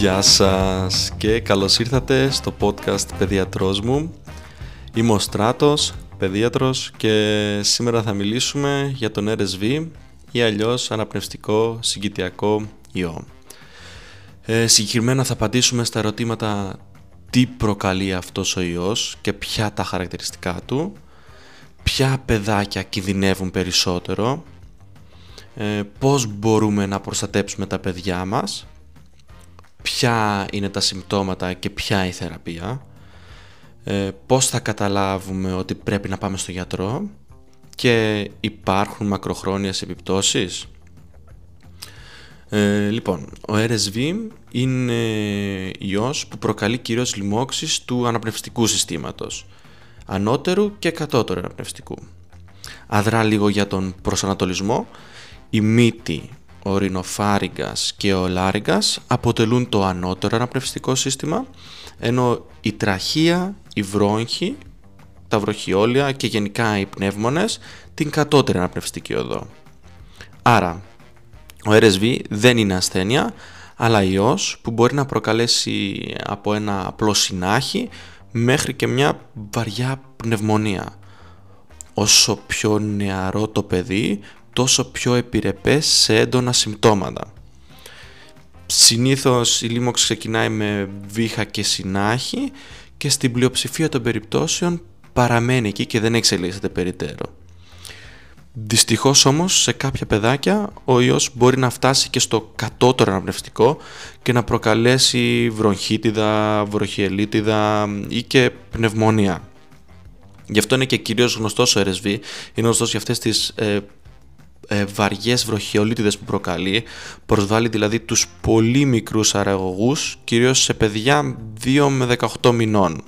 Γεια σας και καλώς ήρθατε στο podcast Παιδιατρός μου. Είμαι ο Στράτος, παιδίατρος και σήμερα θα μιλήσουμε για τον RSV ή αλλιώς αναπνευστικό συγκητιακό ιό. Ε, συγκεκριμένα θα απαντήσουμε στα ερωτήματα τι προκαλεί αυτός ο ιός και ποια τα χαρακτηριστικά του, ποια παιδάκια κινδυνεύουν περισσότερο, ε, πώς μπορούμε να προστατέψουμε τα παιδιά μας, ποια είναι τα συμπτώματα και ποια η θεραπεία, ε, πώς θα καταλάβουμε ότι πρέπει να πάμε στο γιατρό και υπάρχουν μακροχρόνιες επιπτώσεις. Ε, λοιπόν, ο RSV είναι ιός που προκαλεί κυρίως λοιμώξεις του αναπνευστικού συστήματος, ανώτερου και κατώτερου αναπνευστικού. Αδρά λίγο για τον προσανατολισμό, η μύτη, ο ρινοφάριγκας και ο λάριγκας αποτελούν το ανώτερο αναπνευστικό σύστημα, ενώ η τραχεία, η βρόγχη, τα βροχιόλια και γενικά οι πνεύμονες την κατώτερη αναπνευστική οδό. Άρα, ο RSV δεν είναι ασθένεια, αλλά ιός που μπορεί να προκαλέσει από ένα απλό συνάχη μέχρι και μια βαριά πνευμονία. Όσο πιο νεαρό το παιδί, τόσο πιο επιρρεπές σε έντονα συμπτώματα. Συνήθως η λίμωξη ξεκινάει με βήχα και συνάχη και στην πλειοψηφία των περιπτώσεων παραμένει εκεί και δεν εξελίσσεται περιττέρω. Δυστυχώς όμως σε κάποια παιδάκια ο ιός μπορεί να φτάσει και στο κατώτερο αναπνευστικό και να προκαλέσει βροχίτιδα, βροχιελίτιδα ή και πνευμονία. Γι' αυτό είναι και κυρίως γνωστός ο RSV, είναι γνωστός για αυτές τις ε, ε, βαριές βροχιολίτιδες που προκαλεί, προσβάλλει δηλαδή τους πολύ μικρούς αραγωγούς, κυρίως σε παιδιά 2 με 18 μηνών.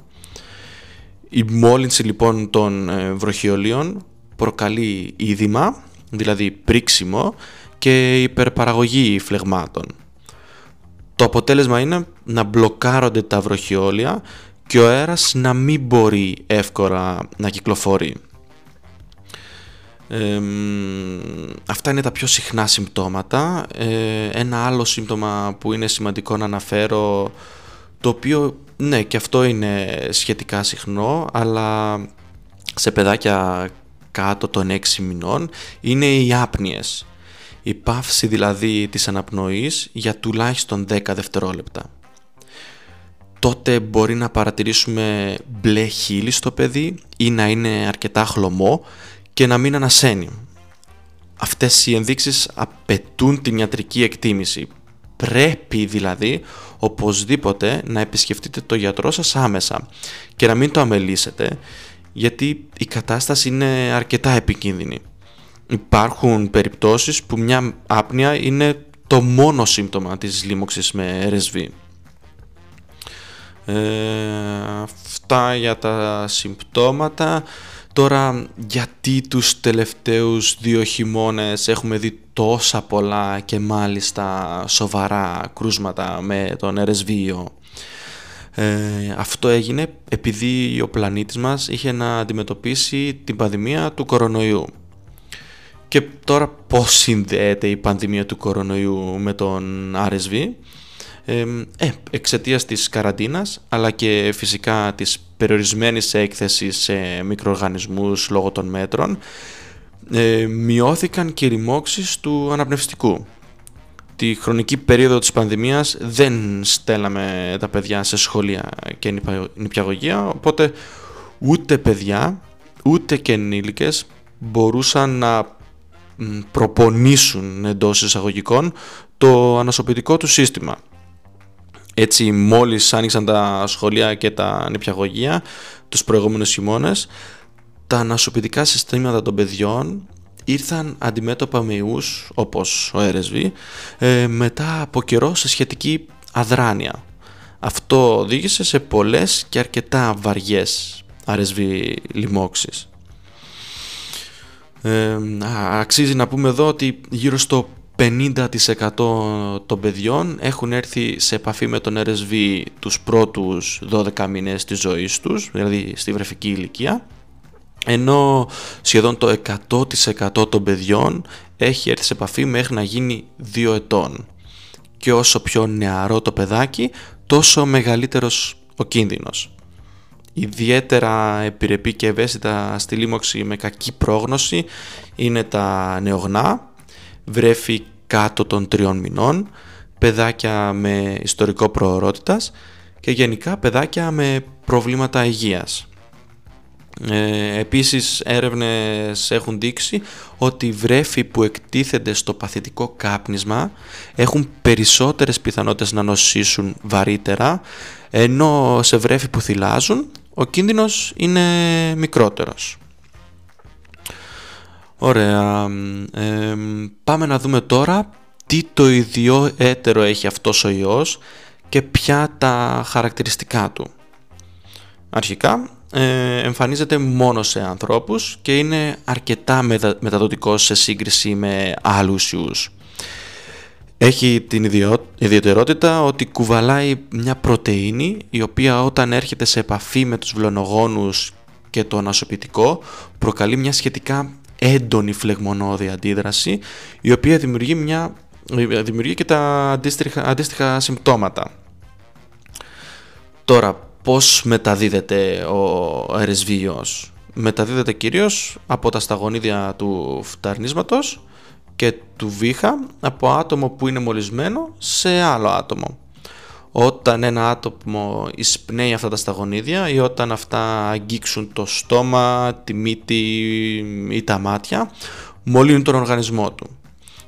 Η μόλυνση λοιπόν των ε, βροχιολίων προκαλεί είδημα, δηλαδή πρίξιμο και υπερπαραγωγή φλεγμάτων. Το αποτέλεσμα είναι να μπλοκάρονται τα βροχιόλια και ο αέρας να μην μπορεί εύκολα να κυκλοφορεί. Αυτά είναι τα πιο συχνά συμπτώματα. Ε, ένα άλλο σύμπτωμα που είναι σημαντικό να αναφέρω, το οποίο ναι και αυτό είναι σχετικά συχνό, αλλά σε παιδάκια κάτω των 6 μηνών είναι οι άπνιες. Η πάυση δηλαδή της αναπνοής για τουλάχιστον 10 δευτερόλεπτα. Τότε μπορεί να παρατηρήσουμε μπλε χείλη στο παιδί ή να είναι αρκετά χλωμό και να μην ανασένει. Αυτές οι ενδείξεις απαιτούν την ιατρική εκτίμηση. Πρέπει δηλαδή οπωσδήποτε να επισκεφτείτε το γιατρό σας άμεσα και να μην το αμελήσετε γιατί η κατάσταση είναι αρκετά επικίνδυνη. Υπάρχουν περιπτώσεις που μια άπνοια είναι το μόνο σύμπτωμα της λίμωξης με RSV. Ε, αυτά για τα συμπτώματα. Τώρα γιατί τους τελευταίους δύο χειμώνες έχουμε δει τόσα πολλά και μάλιστα σοβαρά κρούσματα με τον RSV ε, αυτό έγινε επειδή ο πλανήτης μας είχε να αντιμετωπίσει την πανδημία του κορονοϊού. Και τώρα πώς συνδέεται η πανδημία του κορονοϊού με τον RSV. Ε, ε, εξαιτίας της καραντίνας αλλά και φυσικά της περιορισμένης έκθεσης σε μικροοργανισμούς λόγω των μέτρων ε, μειώθηκαν και οι ρημώξεις του αναπνευστικού τη χρονική περίοδο της πανδημίας δεν στέλναμε τα παιδιά σε σχολεία και νηπιαγωγεία, οπότε ούτε παιδιά, ούτε και ενήλικες μπορούσαν να προπονήσουν εντός εισαγωγικών το ανασωπητικό του σύστημα. Έτσι μόλις άνοιξαν τα σχολεία και τα νηπιαγωγεία τους προηγούμενους χειμώνες, τα ανασωπητικά συστήματα των παιδιών ήρθαν αντιμέτωπα με ιούς όπως ο RSV ε, μετά από καιρό σε σχετική αδράνεια. Αυτό οδήγησε σε πολλές και αρκετά βαριές RSV λοιμώξεις. Ε, αξίζει να πούμε εδώ ότι γύρω στο 50% των παιδιών έχουν έρθει σε επαφή με τον RSV τους πρώτους 12 μήνες της ζωής τους, δηλαδή στη βρεφική ηλικία ενώ σχεδόν το 100% των παιδιών έχει έρθει σε επαφή μέχρι να γίνει 2 ετών και όσο πιο νεαρό το παιδάκι, τόσο μεγαλύτερος ο κίνδυνος. Ιδιαίτερα επιρρεπή και ευαίσθητα στη λίμωξη με κακή πρόγνωση είναι τα νεογνά, βρέφη κάτω των τριών μηνών, παιδάκια με ιστορικό προορότητας και γενικά παιδάκια με προβλήματα υγείας. Ε, επίσης έρευνες έχουν δείξει ότι βρέφη που εκτίθενται στο παθητικό κάπνισμα έχουν περισσότερες πιθανότητες να νοσήσουν βαρύτερα ενώ σε βρέφη που θυλάζουν ο κίνδυνος είναι μικρότερος. Ωραία, ε, πάμε να δούμε τώρα τι το ιδιαίτερο έχει αυτός ο ιός και ποια τα χαρακτηριστικά του. Αρχικά ε, εμφανίζεται μόνος σε ανθρώπους και είναι αρκετά μεταδοτικός σε σύγκριση με άλλους ιούς. Έχει την ιδιαιτερότητα ότι κουβαλάει μια πρωτεΐνη η οποία όταν έρχεται σε επαφή με τους βλονογόνους και το ανασωπητικό προκαλεί μια σχετικά έντονη φλεγμονώδη αντίδραση η οποία δημιουργεί, μια, δημιουργεί και τα αντίστοιχα, αντίστοιχα συμπτώματα. Τώρα, πώς μεταδίδεται ο RSV Μεταδίδεται κυρίως από τα σταγονίδια του φταρνίσματος και του βήχα από άτομο που είναι μολυσμένο σε άλλο άτομο. Όταν ένα άτομο εισπνέει αυτά τα σταγονίδια ή όταν αυτά αγγίξουν το στόμα, τη μύτη ή τα μάτια, μολύνουν τον οργανισμό του.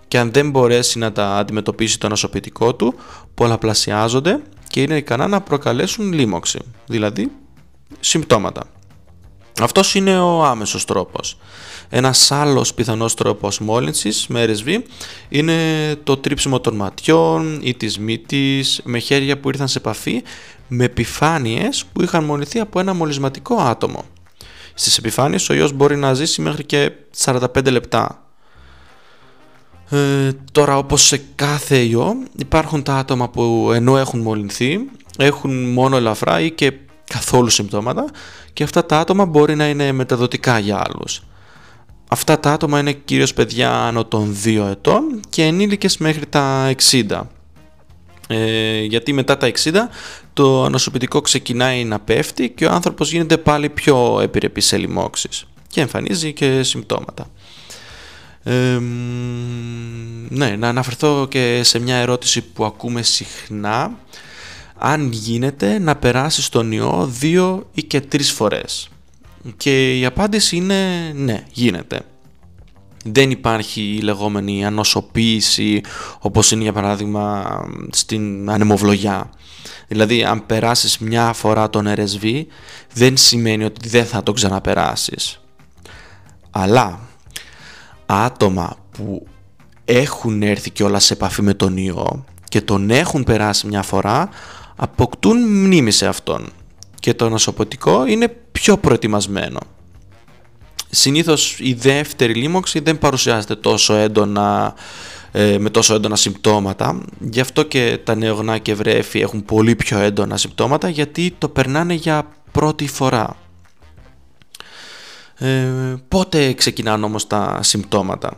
Και αν δεν μπορέσει να τα αντιμετωπίσει το νοσοποιητικό του, πολλαπλασιάζονται και είναι ικανά να προκαλέσουν λίμωξη, δηλαδή συμπτώματα. Αυτός είναι ο άμεσος τρόπος. Ένας άλλος πιθανός τρόπος μόλυνσης με RSV είναι το τρίψιμο των ματιών ή της μύτης με χέρια που ήρθαν σε επαφή με επιφάνειες που είχαν μολυνθεί από ένα μολυσματικό άτομο. Στις επιφάνειες ο ιός μπορεί να ζήσει μέχρι και 45 λεπτά ε, τώρα όπως σε κάθε ιό υπάρχουν τα άτομα που ενώ έχουν μολυνθεί έχουν μόνο ελαφρά ή και καθόλου συμπτώματα και αυτά τα άτομα μπορεί να είναι μεταδοτικά για άλλους. Αυτά τα άτομα είναι κυρίως παιδιά άνω των 2 ετών και ενήλικες μέχρι τα 60. Ε, γιατί μετά τα 60 το ανοσοποιητικό ξεκινάει να πέφτει και ο άνθρωπος γίνεται πάλι πιο επιρρεπής σε λοιμώξεις και εμφανίζει και συμπτώματα ναι, να αναφερθώ και σε μια ερώτηση που ακούμε συχνά αν γίνεται να περάσει στον ιό δύο ή και τρεις φορές. Και η απάντηση είναι ναι, γίνεται. Δεν υπάρχει η λεγόμενη ανοσοποίηση όπως είναι για παράδειγμα στην ανεμοβλογιά. Δηλαδή αν περάσεις μια φορά τον RSV δεν σημαίνει ότι δεν θα τον ξαναπεράσεις. Αλλά άτομα που έχουν έρθει και όλα σε επαφή με τον ιό και τον έχουν περάσει μια φορά αποκτούν μνήμη σε αυτόν και το νοσοποτικό είναι πιο προετοιμασμένο. Συνήθως η δεύτερη λίμωξη δεν παρουσιάζεται τόσο έντονα ε, με τόσο έντονα συμπτώματα γι' αυτό και τα νεογνά και βρέφη έχουν πολύ πιο έντονα συμπτώματα γιατί το περνάνε για πρώτη φορά. Ε, πότε ξεκινάνε όμως τα συμπτώματα;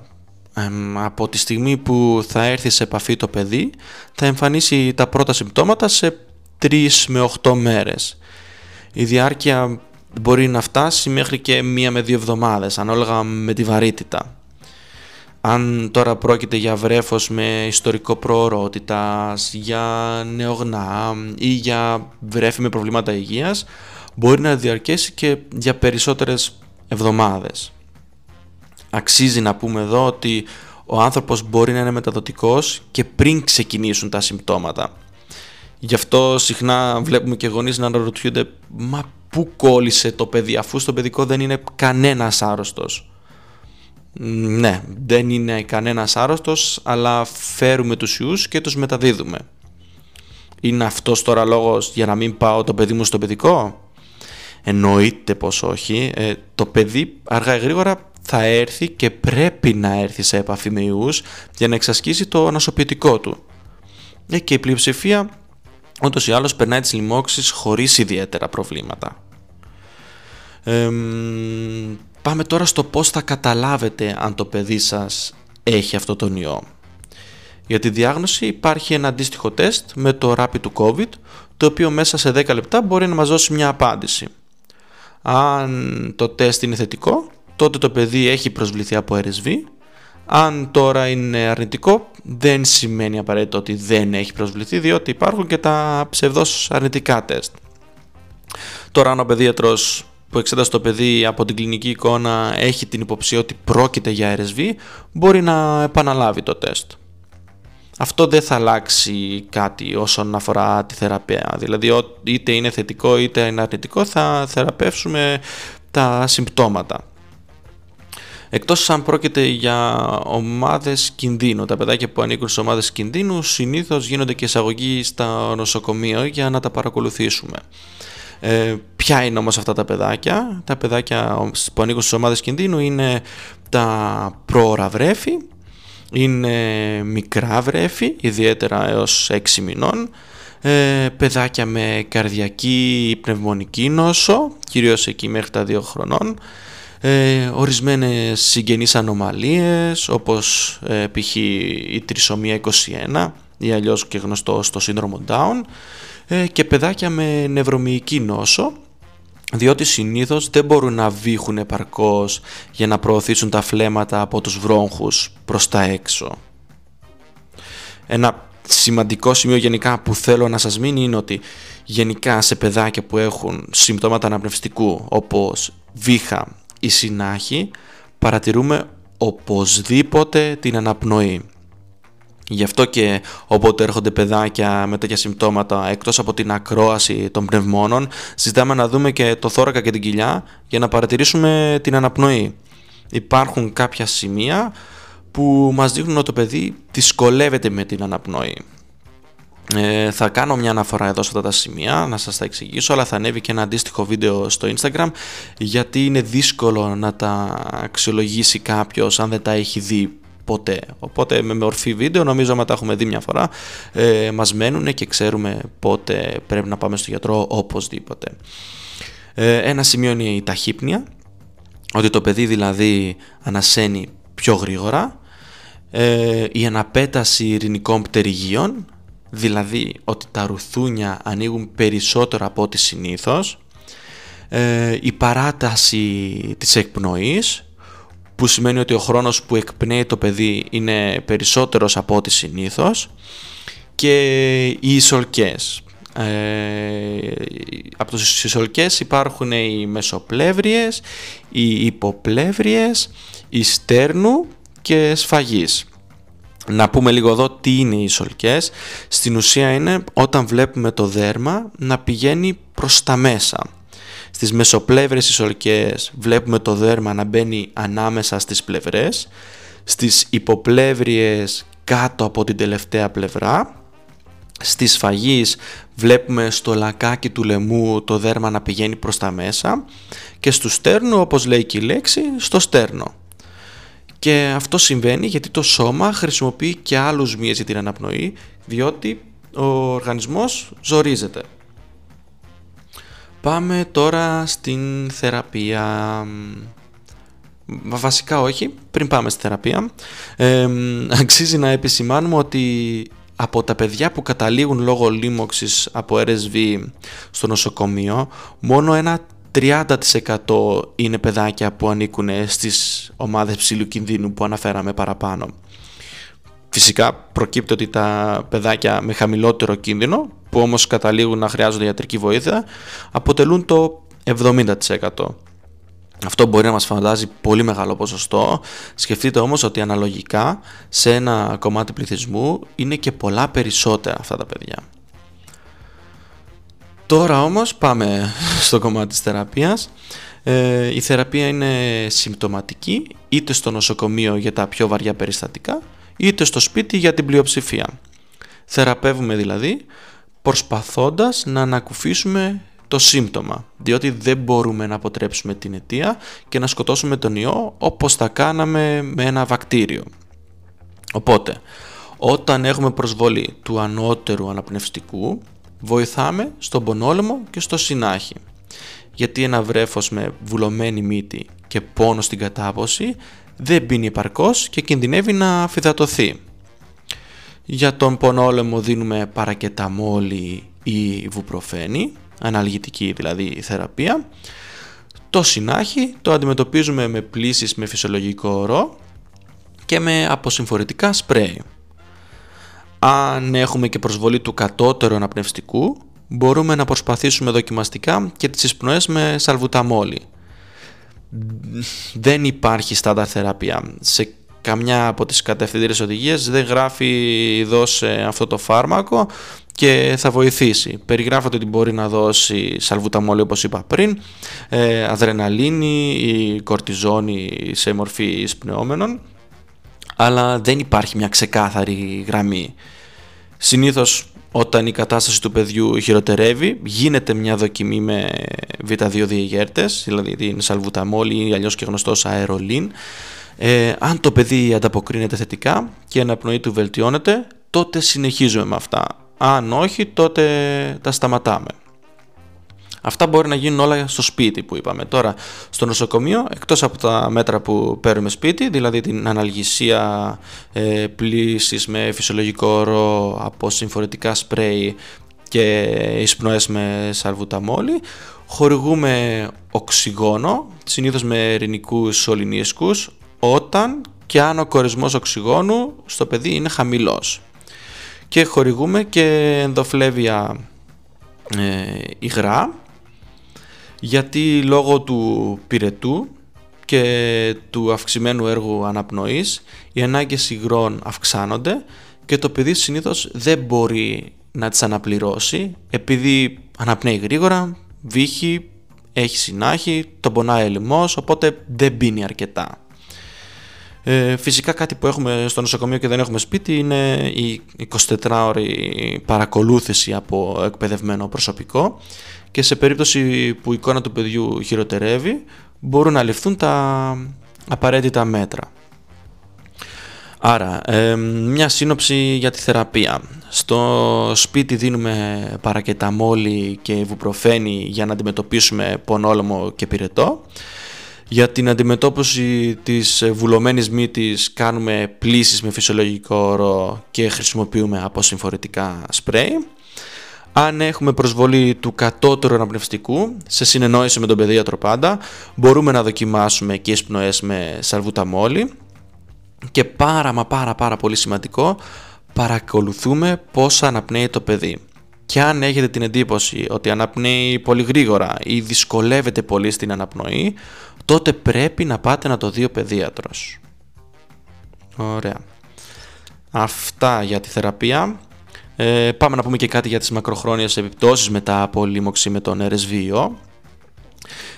Από τη στιγμή που θα έρθει σε επαφή το παιδί θα εμφανίσει τα πρώτα συμπτώματα σε 3 με 8 μέρες. Η διάρκεια μπορεί να φτάσει μέχρι και μία με δύο εβδομάδες ανάλογα με τη βαρύτητα. Αν τώρα πρόκειται για βρέφος με ιστορικό προορότητας, για νεογνά ή για βρέφη με προβλήματα υγείας μπορεί να διαρκέσει και για περισσότερες εβδομάδες. Αξίζει να πούμε εδώ ότι ο άνθρωπος μπορεί να είναι μεταδοτικός και πριν ξεκινήσουν τα συμπτώματα. Γι' αυτό συχνά βλέπουμε και γονείς να αναρωτιούνται «Μα πού κόλλησε το παιδί αφού στο παιδικό δεν είναι κανένας άρρωστος». Ναι, δεν είναι κανένας άρρωστος, αλλά φέρουμε τους ιούς και τους μεταδίδουμε. Είναι αυτός τώρα λόγος για να μην πάω το παιδί μου στο παιδικό; Εννοείται πως όχι. Ε, το παιδί αργά ή γρήγορα θα έρθει και πρέπει να έρθει σε επαφή με ιούς για να εξασκήσει το ανασωπητικό του. Ε, και η πλειοψηφία ούτως ή άλλως περνάει τις λοιμώξεις χωρίς ιδιαίτερα προβλήματα. πάμε τώρα στο πώς θα καταλάβετε αν το παιδί σας έχει αυτό τον ιό. Για τη διάγνωση υπάρχει ένα αντίστοιχο τεστ με το Rapid του COVID, το οποίο μέσα σε 10 λεπτά μπορεί να μας δώσει μια απάντηση. Αν το τεστ είναι θετικό, τότε το παιδί έχει προσβληθεί από RSV. Αν τώρα είναι αρνητικό, δεν σημαίνει απαραίτητο ότι δεν έχει προσβληθεί, διότι υπάρχουν και τα ψευδός αρνητικά τεστ. Τώρα αν ο παιδίατρος που εξέτασε το παιδί από την κλινική εικόνα έχει την υποψία ότι πρόκειται για RSV, μπορεί να επαναλάβει το τεστ. Αυτό δεν θα αλλάξει κάτι όσον αφορά τη θεραπεία. Δηλαδή είτε είναι θετικό είτε είναι αρνητικό θα θεραπεύσουμε τα συμπτώματα. Εκτός αν πρόκειται για ομάδες κινδύνου, τα παιδάκια που ανήκουν σε ομάδες κινδύνου συνήθως γίνονται και εισαγωγή στα νοσοκομείο για να τα παρακολουθήσουμε. Ε, ποια είναι όμως αυτά τα παιδάκια, τα παιδάκια που ανήκουν στις ομάδες κινδύνου είναι τα πρόωρα βρέφη, είναι μικρά βρέφη, ιδιαίτερα έως 6 μηνών, ε, παιδάκια με καρδιακή ή πνευμονική νόσο, κυρίως εκεί μέχρι τα 2 χρονών, ε, ορισμένες συγγενείς ανομαλίες όπως ε, π.χ. η τρισομία 21 ή αλλιώς και γνωστό στο σύνδρομο Down ε, και παιδάκια με νευρομυϊκή νόσο διότι συνήθως δεν μπορούν να βήχουν επαρκώς για να προωθήσουν τα φλέματα από τους βρόγχους προς τα έξω. Ένα σημαντικό σημείο γενικά που θέλω να σας μείνει είναι ότι γενικά σε παιδάκια που έχουν συμπτώματα αναπνευστικού όπως βήχα ή συνάχη παρατηρούμε οπωσδήποτε την αναπνοή. Γι' αυτό και όποτε έρχονται παιδάκια με τέτοια συμπτώματα εκτός από την ακρόαση των πνευμόνων ζητάμε να δούμε και το θώρακα και την κοιλιά για να παρατηρήσουμε την αναπνοή. Υπάρχουν κάποια σημεία που μας δείχνουν ότι το παιδί δυσκολεύεται με την αναπνοή. Ε, θα κάνω μια αναφορά εδώ σε αυτά τα σημεία να σας τα εξηγήσω αλλά θα ανέβει και ένα αντίστοιχο βίντεο στο Instagram γιατί είναι δύσκολο να τα αξιολογήσει κάποιος αν δεν τα έχει δει ποτέ. Οπότε με μορφή βίντεο νομίζω ότι τα έχουμε δει μια φορά ε, μας μένουν και ξέρουμε πότε πρέπει να πάμε στο γιατρό οπωσδήποτε. Ε, ένα σημείο είναι η ταχύπνια, ότι το παιδί δηλαδή ανασένει πιο γρήγορα, ε, η αναπέταση ειρηνικών πτερυγίων, δηλαδή ότι τα ρουθούνια ανοίγουν περισσότερο από ό,τι συνήθως, ε, η παράταση της εκπνοής, που σημαίνει ότι ο χρόνος που εκπνέει το παιδί είναι περισσότερος από ό,τι συνήθως και οι ισολκές. Ε, από τους ισολκές υπάρχουν οι μεσοπλεύριες, οι υποπλεύριες, οι στέρνου και σφαγής. Να πούμε λίγο εδώ τι είναι οι ισολκές. Στην ουσία είναι όταν βλέπουμε το δέρμα να πηγαίνει προς τα μέσα. Στις μεσοπλεύρες ισολκές βλέπουμε το δέρμα να μπαίνει ανάμεσα στις πλευρές. Στις υποπλεύριες κάτω από την τελευταία πλευρά. Στις σφαγής βλέπουμε στο λακάκι του λαιμού το δέρμα να πηγαίνει προς τα μέσα. Και στο στέρνο όπως λέει και η λέξη στο στέρνο. Και αυτό συμβαίνει γιατί το σώμα χρησιμοποιεί και άλλους μύες για την αναπνοή διότι ο οργανισμός ζορίζεται. Πάμε τώρα στην θεραπεία. Βασικά όχι, πριν πάμε στη θεραπεία. Ε, αξίζει να επισημάνουμε ότι από τα παιδιά που καταλήγουν λόγω λίμωξης από RSV στο νοσοκομείο, μόνο ένα 30% είναι παιδάκια που ανήκουν στις ομάδες ψηλού κινδύνου που αναφέραμε παραπάνω. Φυσικά προκύπτει ότι τα παιδάκια με χαμηλότερο κίνδυνο, που όμως καταλήγουν να χρειάζονται ιατρική βοήθεια, αποτελούν το 70%. Αυτό μπορεί να μας φαντάζει πολύ μεγάλο ποσοστό. Σκεφτείτε όμως ότι αναλογικά σε ένα κομμάτι πληθυσμού είναι και πολλά περισσότερα αυτά τα παιδιά. Τώρα όμως πάμε στο κομμάτι της θεραπείας. Ε, η θεραπεία είναι συμπτωματική είτε στο νοσοκομείο για τα πιο βαριά περιστατικά είτε στο σπίτι για την πλειοψηφία. Θεραπεύουμε δηλαδή προσπαθώντας να ανακουφίσουμε το σύμπτωμα, διότι δεν μπορούμε να αποτρέψουμε την αιτία και να σκοτώσουμε τον ιό όπως θα κάναμε με ένα βακτήριο. Οπότε, όταν έχουμε προσβολή του ανώτερου αναπνευστικού, βοηθάμε στον πονόλεμο και στο συνάχη. Γιατί ένα βρέφος με βουλωμένη μύτη και πόνο στην κατάποση δεν πίνει επαρκώς και κινδυνεύει να φυδατωθεί. Για τον πονόλεμο δίνουμε παρακεταμόλη ή βουπροφένη, αναλγητική δηλαδή θεραπεία. Το συνάχη το αντιμετωπίζουμε με πλήσεις με φυσιολογικό ορό και με αποσυμφορητικά σπρέι. Αν έχουμε και προσβολή του κατώτερου αναπνευστικού, μπορούμε να προσπαθήσουμε δοκιμαστικά και τις εισπνοές με σαλβουταμόλη. Δεν υπάρχει στάνταρ θεραπεία. Σε καμιά από τις κατευθυντήρες οδηγίες δεν γράφει δώσε αυτό το φάρμακο και θα βοηθήσει. Περιγράφεται ότι μπορεί να δώσει σαλβουταμόλη όπως είπα πριν, ε, αδρεναλίνη ή κορτιζόνη σε μορφή εισπνεώμενων, αλλά δεν υπάρχει μια ξεκάθαρη γραμμή. Συνήθως όταν η κατάσταση του παιδιού χειροτερεύει, γίνεται μια δοκιμή με β2 διεγέρτες, δηλαδή την σαλβουταμόλη ή αλλιώς και γνωστός αερολίν. Ε, αν το παιδί ανταποκρίνεται θετικά και η αναπνοή του βελτιώνεται, τότε συνεχίζουμε με αυτά. Αν όχι, τότε τα σταματάμε. Αυτά μπορεί να γίνουν όλα στο σπίτι που είπαμε. Τώρα, στο νοσοκομείο, εκτός από τα μέτρα που παίρνουμε σπίτι, δηλαδή την αναλγησία ε, πλήσης με φυσιολογικό ρο από συμφορητικά σπρέι και εισπνοές με σαλβουταμόλη, χορηγούμε οξυγόνο, συνήθως με ειρηνικούς σωληνίσκους, όταν και αν ο κορισμός οξυγόνου στο παιδί είναι χαμηλός. Και χορηγούμε και ενδοφλέβια ε, υγρά, γιατί λόγω του πυρετού και του αυξημένου έργου αναπνοής οι ανάγκες υγρών αυξάνονται και το παιδί συνήθως δεν μπορεί να τις αναπληρώσει επειδή αναπνέει γρήγορα, βύχει, έχει συνάχη, τον πονάει ελιμός, οπότε δεν πίνει αρκετά. Ε, φυσικά κάτι που έχουμε στο νοσοκομείο και δεν έχουμε σπίτι είναι η 24ωρη παρακολούθηση από εκπαιδευμένο προσωπικό και σε περίπτωση που η εικόνα του παιδιού χειροτερεύει μπορούν να ληφθούν τα απαραίτητα μέτρα. Άρα, μια σύνοψη για τη θεραπεία. Στο σπίτι δίνουμε παρακεταμόλη και βουπροφένη για να αντιμετωπίσουμε πονόλεμο και πυρετό. Για την αντιμετώπιση της βουλωμένης μύτης κάνουμε πλήσεις με φυσιολογικό όρο και χρησιμοποιούμε αποσυμφορητικά σπρέι. Αν έχουμε προσβολή του κατώτερου αναπνευστικού, σε συνεννόηση με τον παιδίατρο πάντα, μπορούμε να δοκιμάσουμε και εισπνοές με σαλβουταμόλη και πάρα μα πάρα πάρα πολύ σημαντικό, παρακολουθούμε πώς αναπνέει το παιδί. Και αν έχετε την εντύπωση ότι αναπνέει πολύ γρήγορα ή δυσκολεύεται πολύ στην αναπνοή, τότε πρέπει να πάτε να το δει ο παιδίατρος. Ωραία. Αυτά για τη θεραπεία. Ε, πάμε να πούμε και κάτι για τις μακροχρόνιες επιπτώσεις μετά από λίμωξη με τον RSVO.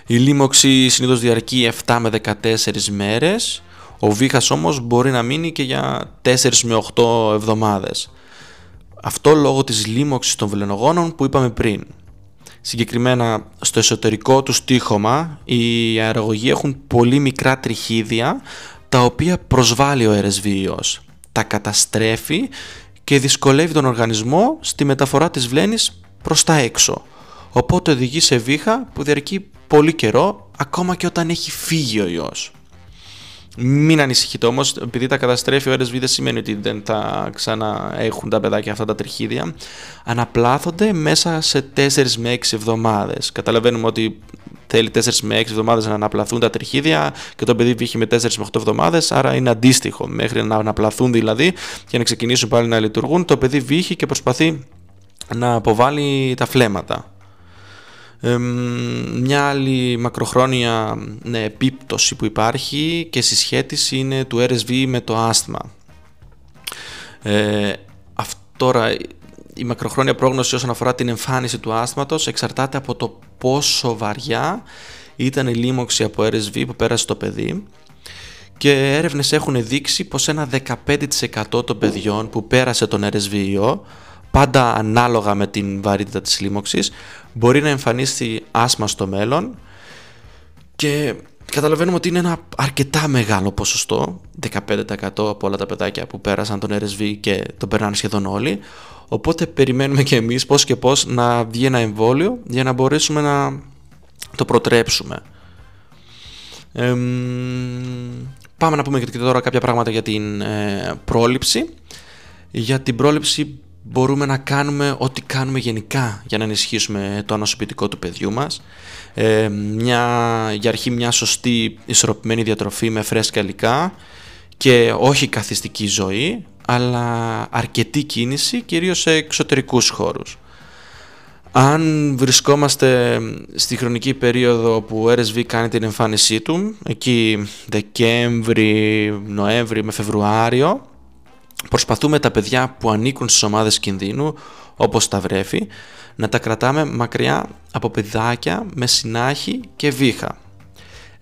Η λίμωξη συνήθως διαρκεί 7 με 14 μέρες, ο βήχας όμως μπορεί να μείνει και για 4 με 8 εβδομάδες. Αυτό λόγω της λίμωξης των βελενογόνων που είπαμε πριν. Συγκεκριμένα στο εσωτερικό του στίχωμα οι αερογωγοί έχουν πολύ μικρά τριχίδια τα οποία προσβάλλει ο RSVOs. Τα καταστρέφει και δυσκολεύει τον οργανισμό στη μεταφορά της βλένης προς τα έξω. Οπότε οδηγεί σε βήχα που διαρκεί πολύ καιρό ακόμα και όταν έχει φύγει ο ιός. Μην ανησυχείτε όμως, επειδή τα καταστρέφει ο RSV δεν σημαίνει ότι δεν θα ξαναέχουν τα παιδάκια αυτά τα τριχίδια. Αναπλάθονται μέσα σε 4 με 6 εβδομάδες. Καταλαβαίνουμε ότι θέλει 4 με 6 εβδομάδες να αναπλαθούν τα τριχίδια και το παιδί βγήκε με 4 με 8 εβδομάδες, άρα είναι αντίστοιχο. Μέχρι να αναπλαθούν δηλαδή και να ξεκινήσουν πάλι να λειτουργούν, το παιδί βγήκε και προσπαθεί να αποβάλει τα φλέματα μια άλλη μακροχρόνια ναι, επίπτωση που υπάρχει και συσχέτιση είναι του RSV με το άσθμα. Ε, τώρα η μακροχρόνια πρόγνωση όσον αφορά την εμφάνιση του άσθματος εξαρτάται από το πόσο βαριά ήταν η λίμωξη από RSV που πέρασε το παιδί και έρευνες έχουν δείξει πως ένα 15% των παιδιών που πέρασε τον RSVO πάντα ανάλογα με την βαρύτητα της λίμωξης μπορεί να εμφανίσει άσμα στο μέλλον και καταλαβαίνουμε ότι είναι ένα αρκετά μεγάλο ποσοστό 15% από όλα τα παιδάκια που πέρασαν τον RSV και τον περνάνε σχεδόν όλοι. Οπότε περιμένουμε και εμείς πώς και πώς να βγει ένα εμβόλιο για να μπορέσουμε να το προτρέψουμε. Πάμε να πούμε και τώρα κάποια πράγματα για την ε, πρόληψη. Για την πρόληψη μπορούμε να κάνουμε ό,τι κάνουμε γενικά για να ενισχύσουμε το ανοσοποιητικό του παιδιού μας. Ε, μια, για αρχή μια σωστή ισορροπημένη διατροφή με φρέσκα υλικά και όχι καθιστική ζωή, αλλά αρκετή κίνηση, κυρίως σε εξωτερικούς χώρους. Αν βρισκόμαστε στη χρονική περίοδο που ο RSV κάνει την εμφάνισή του, εκεί Δεκέμβρη, Νοέμβρη με Φεβρουάριο, προσπαθούμε τα παιδιά που ανήκουν στις ομάδες κινδύνου, όπως τα βρέφη, να τα κρατάμε μακριά από παιδάκια με συνάχη και βήχα.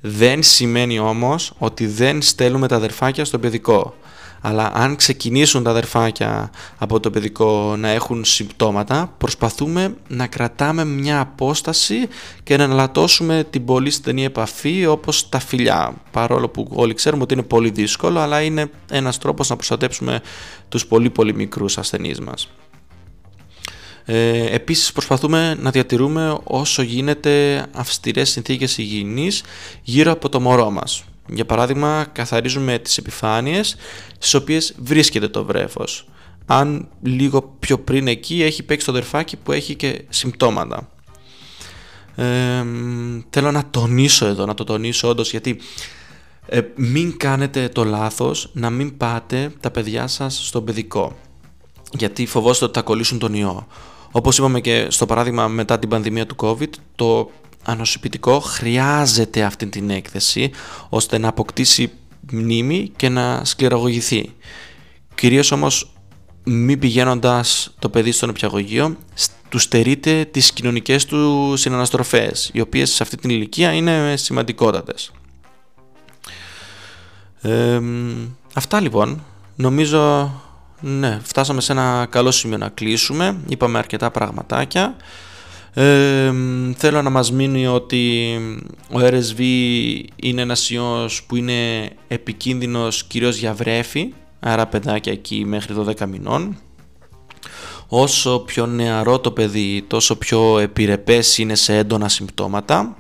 Δεν σημαίνει όμως ότι δεν στέλνουμε τα αδερφάκια στο παιδικό αλλά αν ξεκινήσουν τα αδερφάκια από το παιδικό να έχουν συμπτώματα, προσπαθούμε να κρατάμε μια απόσταση και να αναλατώσουμε την πολύ στενή επαφή όπως τα φιλιά. Παρόλο που όλοι ξέρουμε ότι είναι πολύ δύσκολο, αλλά είναι ένας τρόπος να προστατέψουμε τους πολύ πολύ μικρούς ασθενείς μας. Ε, επίσης προσπαθούμε να διατηρούμε όσο γίνεται αυστηρές συνθήκες υγιεινής γύρω από το μωρό μας. Για παράδειγμα, καθαρίζουμε τις επιφάνειες στις οποίες βρίσκεται το βρέφος. Αν λίγο πιο πριν εκεί έχει παίξει το δερφάκι που έχει και συμπτώματα. Ε, θέλω να τονίσω εδώ, να το τονίσω όντως γιατί ε, μην κάνετε το λάθος να μην πάτε τα παιδιά σας στο παιδικό γιατί φοβόστε ότι θα κολλήσουν τον ιό. Όπως είπαμε και στο παράδειγμα μετά την πανδημία του COVID, το ανοσοποιητικό χρειάζεται αυτή την έκθεση ώστε να αποκτήσει μνήμη και να σκληραγωγηθεί. Κυρίως όμως μη πηγαίνοντας το παιδί στον επιαγωγείο του στερείται τις κοινωνικές του συναναστροφές οι οποίες σε αυτή την ηλικία είναι σημαντικότατες. αυτά λοιπόν. Νομίζω ναι, φτάσαμε σε ένα καλό σημείο να κλείσουμε. Είπαμε αρκετά πραγματάκια θέλω να μας μείνει ότι ο RSV είναι ένας ιός που είναι επικίνδυνος κυρίως για βρέφη, άρα παιδάκια εκεί μέχρι 12 μηνών. Όσο πιο νεαρό το παιδί, τόσο πιο επιρρεπές είναι σε έντονα συμπτώματα.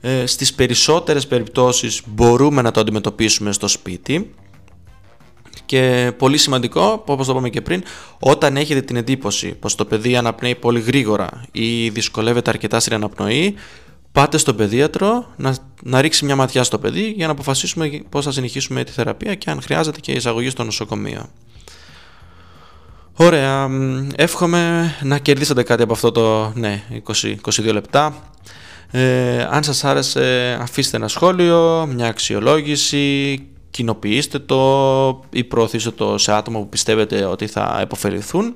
Ε, στις περισσότερες περιπτώσεις μπορούμε να το αντιμετωπίσουμε στο σπίτι και πολύ σημαντικό, όπως το είπαμε και πριν, όταν έχετε την εντύπωση πως το παιδί αναπνέει πολύ γρήγορα ή δυσκολεύεται αρκετά στην αναπνοή, πάτε στον παιδίατρο να, να ρίξει μια ματιά στο παιδί για να αποφασίσουμε πώς θα συνεχίσουμε τη θεραπεία και αν χρειάζεται και εισαγωγή στο νοσοκομείο. Ωραία, εύχομαι να κερδίσετε κάτι από αυτό το ναι, 20, 22 λεπτά. Ε, αν σας άρεσε αφήστε ένα σχόλιο, μια αξιολόγηση κοινοποιήστε το ή προωθήστε το σε άτομα που πιστεύετε ότι θα επωφεληθούν.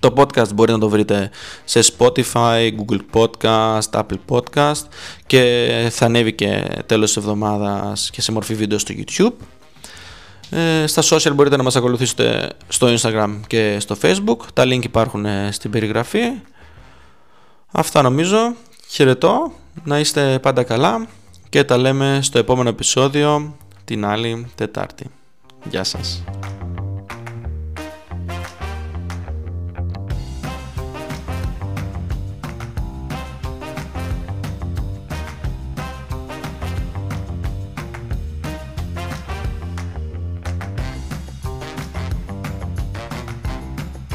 Το podcast μπορείτε να το βρείτε σε Spotify, Google Podcast, Apple Podcast και θα ανέβει και τέλος της εβδομάδας και σε μορφή βίντεο στο YouTube. Ε, στα social μπορείτε να μας ακολουθήσετε στο Instagram και στο Facebook. Τα link υπάρχουν ε, στην περιγραφή. Αυτά νομίζω. Χαιρετώ. Να είστε πάντα καλά και τα λέμε στο επόμενο επεισόδιο την άλλη Τετάρτη. Γεια σας.